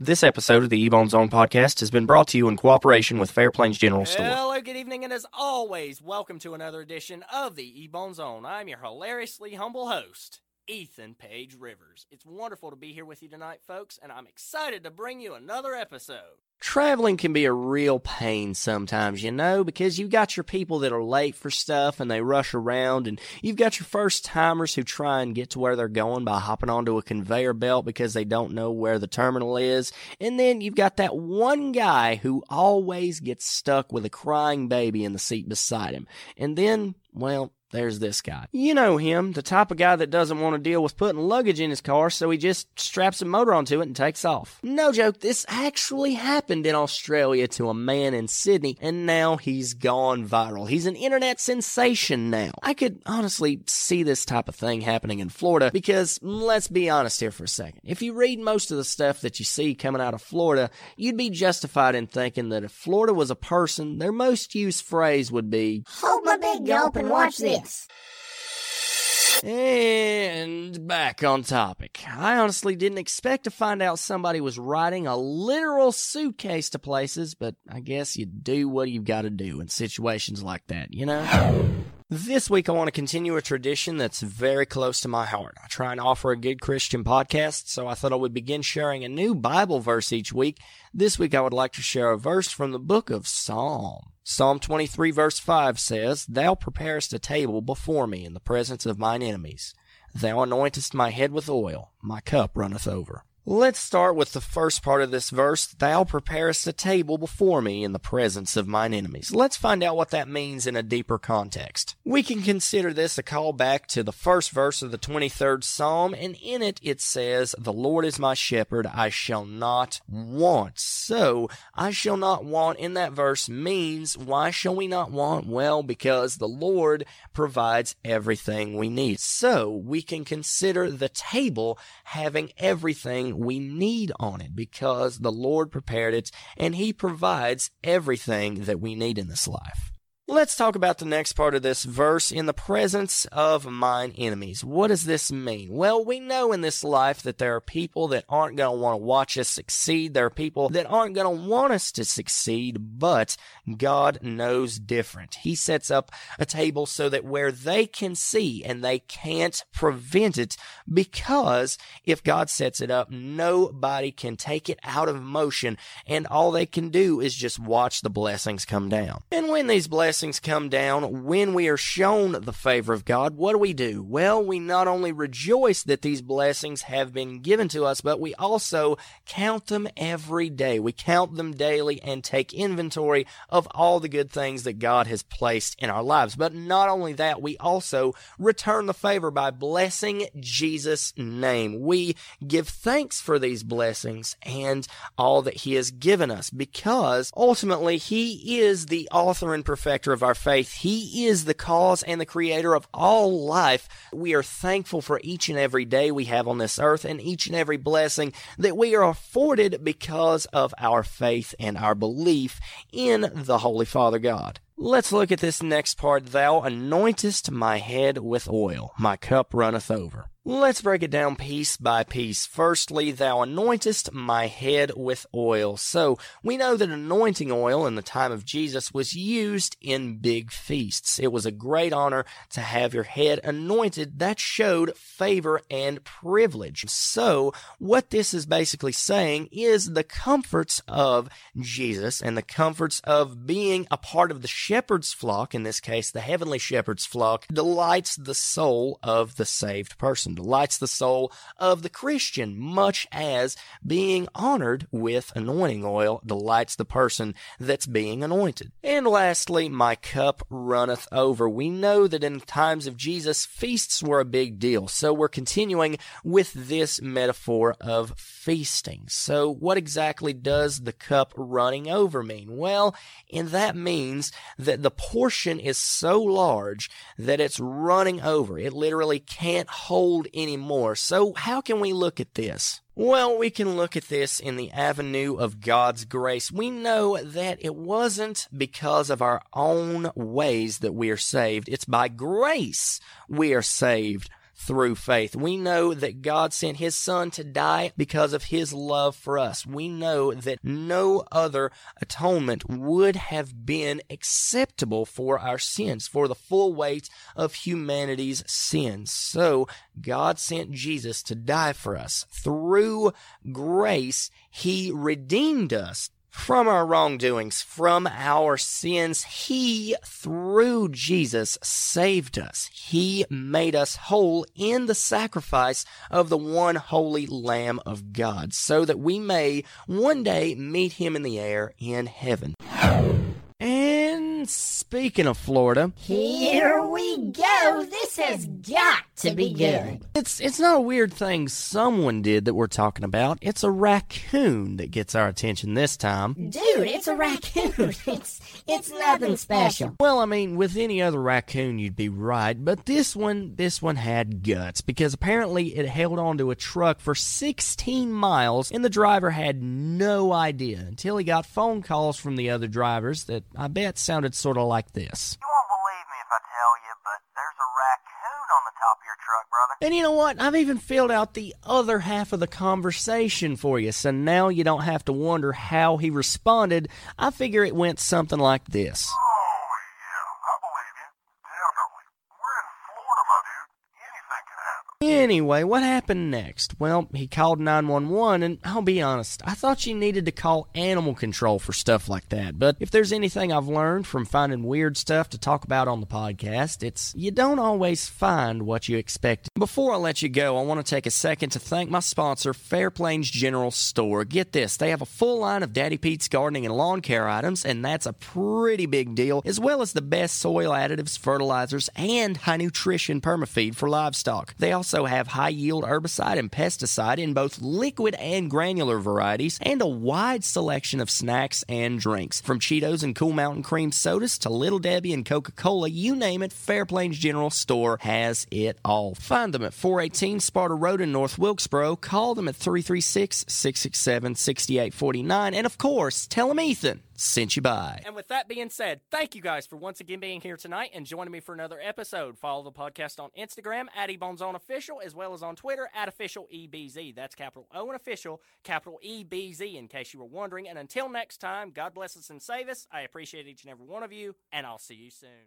This episode of the Ebone Zone podcast has been brought to you in cooperation with Fair Plains General Store. Hello, good evening, and as always, welcome to another edition of the Ebone Zone. I'm your hilariously humble host, Ethan Page Rivers. It's wonderful to be here with you tonight, folks, and I'm excited to bring you another episode. Traveling can be a real pain sometimes, you know, because you've got your people that are late for stuff and they rush around, and you've got your first timers who try and get to where they're going by hopping onto a conveyor belt because they don't know where the terminal is. And then you've got that one guy who always gets stuck with a crying baby in the seat beside him. And then, well, there's this guy. You know him, the type of guy that doesn't want to deal with putting luggage in his car, so he just straps a motor onto it and takes off. No joke, this actually happened in Australia to a man in Sydney, and now he's gone viral. He's an internet sensation now. I could honestly see this type of thing happening in Florida because mm, let's be honest here for a second. If you read most of the stuff that you see coming out of Florida, you'd be justified in thinking that if Florida was a person, their most used phrase would be, Hold my big gulp and watch this. And back on topic. I honestly didn't expect to find out somebody was riding a literal suitcase to places, but I guess you do what you've got to do in situations like that, you know? This week, I want to continue a tradition that's very close to my heart. I try and offer a good Christian podcast, so I thought I would begin sharing a new Bible verse each week. This week, I would like to share a verse from the book of Psalm. Psalm 23 verse 5 says, Thou preparest a table before me in the presence of mine enemies. Thou anointest my head with oil, my cup runneth over. Let's start with the first part of this verse. Thou preparest a table before me in the presence of mine enemies. Let's find out what that means in a deeper context. We can consider this a call back to the first verse of the 23rd Psalm, and in it it says, The Lord is my shepherd, I shall not want. So, I shall not want in that verse means, why shall we not want? Well, because the Lord provides everything we need. So, we can consider the table having everything we need on it because the Lord prepared it and He provides everything that we need in this life. Let's talk about the next part of this verse in the presence of mine enemies. What does this mean? Well, we know in this life that there are people that aren't going to want to watch us succeed. There are people that aren't going to want us to succeed, but God knows different. He sets up a table so that where they can see and they can't prevent it because if God sets it up, nobody can take it out of motion and all they can do is just watch the blessings come down. And when these blessings come down, when we are shown the favor of God, what do we do? Well, we not only rejoice that these blessings have been given to us, but we also count them every day. We count them daily and take inventory of all the good things that God has placed in our lives. But not only that, we also return the favor by blessing Jesus' name. We give thanks for these blessings and all that He has given us because ultimately He is the author and perfecter of our faith. He is the cause and the creator of all life. We are thankful for each and every day we have on this earth and each and every blessing that we are afforded because of our faith and our belief in the Holy Father God. Let's look at this next part. Thou anointest my head with oil, my cup runneth over. Let's break it down piece by piece. Firstly, thou anointest my head with oil. So, we know that anointing oil in the time of Jesus was used in big feasts. It was a great honor to have your head anointed. That showed favor and privilege. So, what this is basically saying is the comforts of Jesus and the comforts of being a part of the shepherd's flock, in this case, the heavenly shepherd's flock, delights the soul of the saved person delights the soul of the Christian, much as being honored with anointing oil delights the person that's being anointed. And lastly, my cup runneth over. We know that in the times of Jesus, feasts were a big deal. So we're continuing with this metaphor of feasting. So what exactly does the cup running over mean? Well, and that means that the portion is so large that it's running over. It literally can't hold anymore. So how can we look at this? Well, we can look at this in the avenue of God's grace. We know that it wasn't because of our own ways that we are saved. It's by grace we are saved through faith. We know that God sent his son to die because of his love for us. We know that no other atonement would have been acceptable for our sins, for the full weight of humanity's sins. So God sent Jesus to die for us. Through grace, he redeemed us from our wrongdoings, from our sins. He, through Jesus, saved us. He made us whole in the sacrifice of the one holy Lamb of God, so that we may one day meet him in the air in heaven. And speaking of Florida, Here we go. This has got to be good. it's it's not a weird thing someone did that we're talking about. It's a raccoon that gets our attention this time. Dude, it's a raccoon. It's it's nothing special. Well, I mean, with any other raccoon, you'd be right, but this one, this one had guts because apparently it held onto a truck for 16 miles, and the driver had no idea until he got phone calls from the other drivers that I bet sounded sort of like this. You won't believe me if I tell you, but there's a raccoon on the top of your truck, brother. And you know what? I've even filled out the other half of the conversation for you, so now you don't have to wonder how he responded. I figure it went something like this. Oh, yeah, I believe you. Definitely. We're in Florida, my dude. Anything can happen. Anyway, what happened next? Well, he called 911, and I'll be honest, I thought you needed to call animal control for stuff like that. But if there's anything I've learned from finding weird stuff to talk about on the podcast, it's you don't always find what you expect. Before I let you go, I want to take a second to thank my sponsor, Fair Plains General Store. Get this, they have a full line of Daddy Pete's gardening and lawn care items, and that's a pretty big deal, as well as the best soil additives, fertilizers, and high nutrition permafeed for livestock. They also have high yield herbicide and pesticide in both liquid and granular varieties, and a wide selection of snacks and drinks. From Cheetos and Cool Mountain Cream sodas to Little Debbie and Coca Cola, you name it, Fair Plains General Store has it all. Find them at 418 Sparta Road in North Wilkesboro. Call them at 336 667 6849. And of course, tell them Ethan sent you by. And with that being said, thank you guys for once again being here tonight and joining me for another episode. Follow the podcast on Instagram at EboneZoneOfficial as well as on Twitter at OfficialEBZ. That's capital O and official, capital EBZ in case you were wondering. And until next time, God bless us and save us. I appreciate each and every one of you, and I'll see you soon.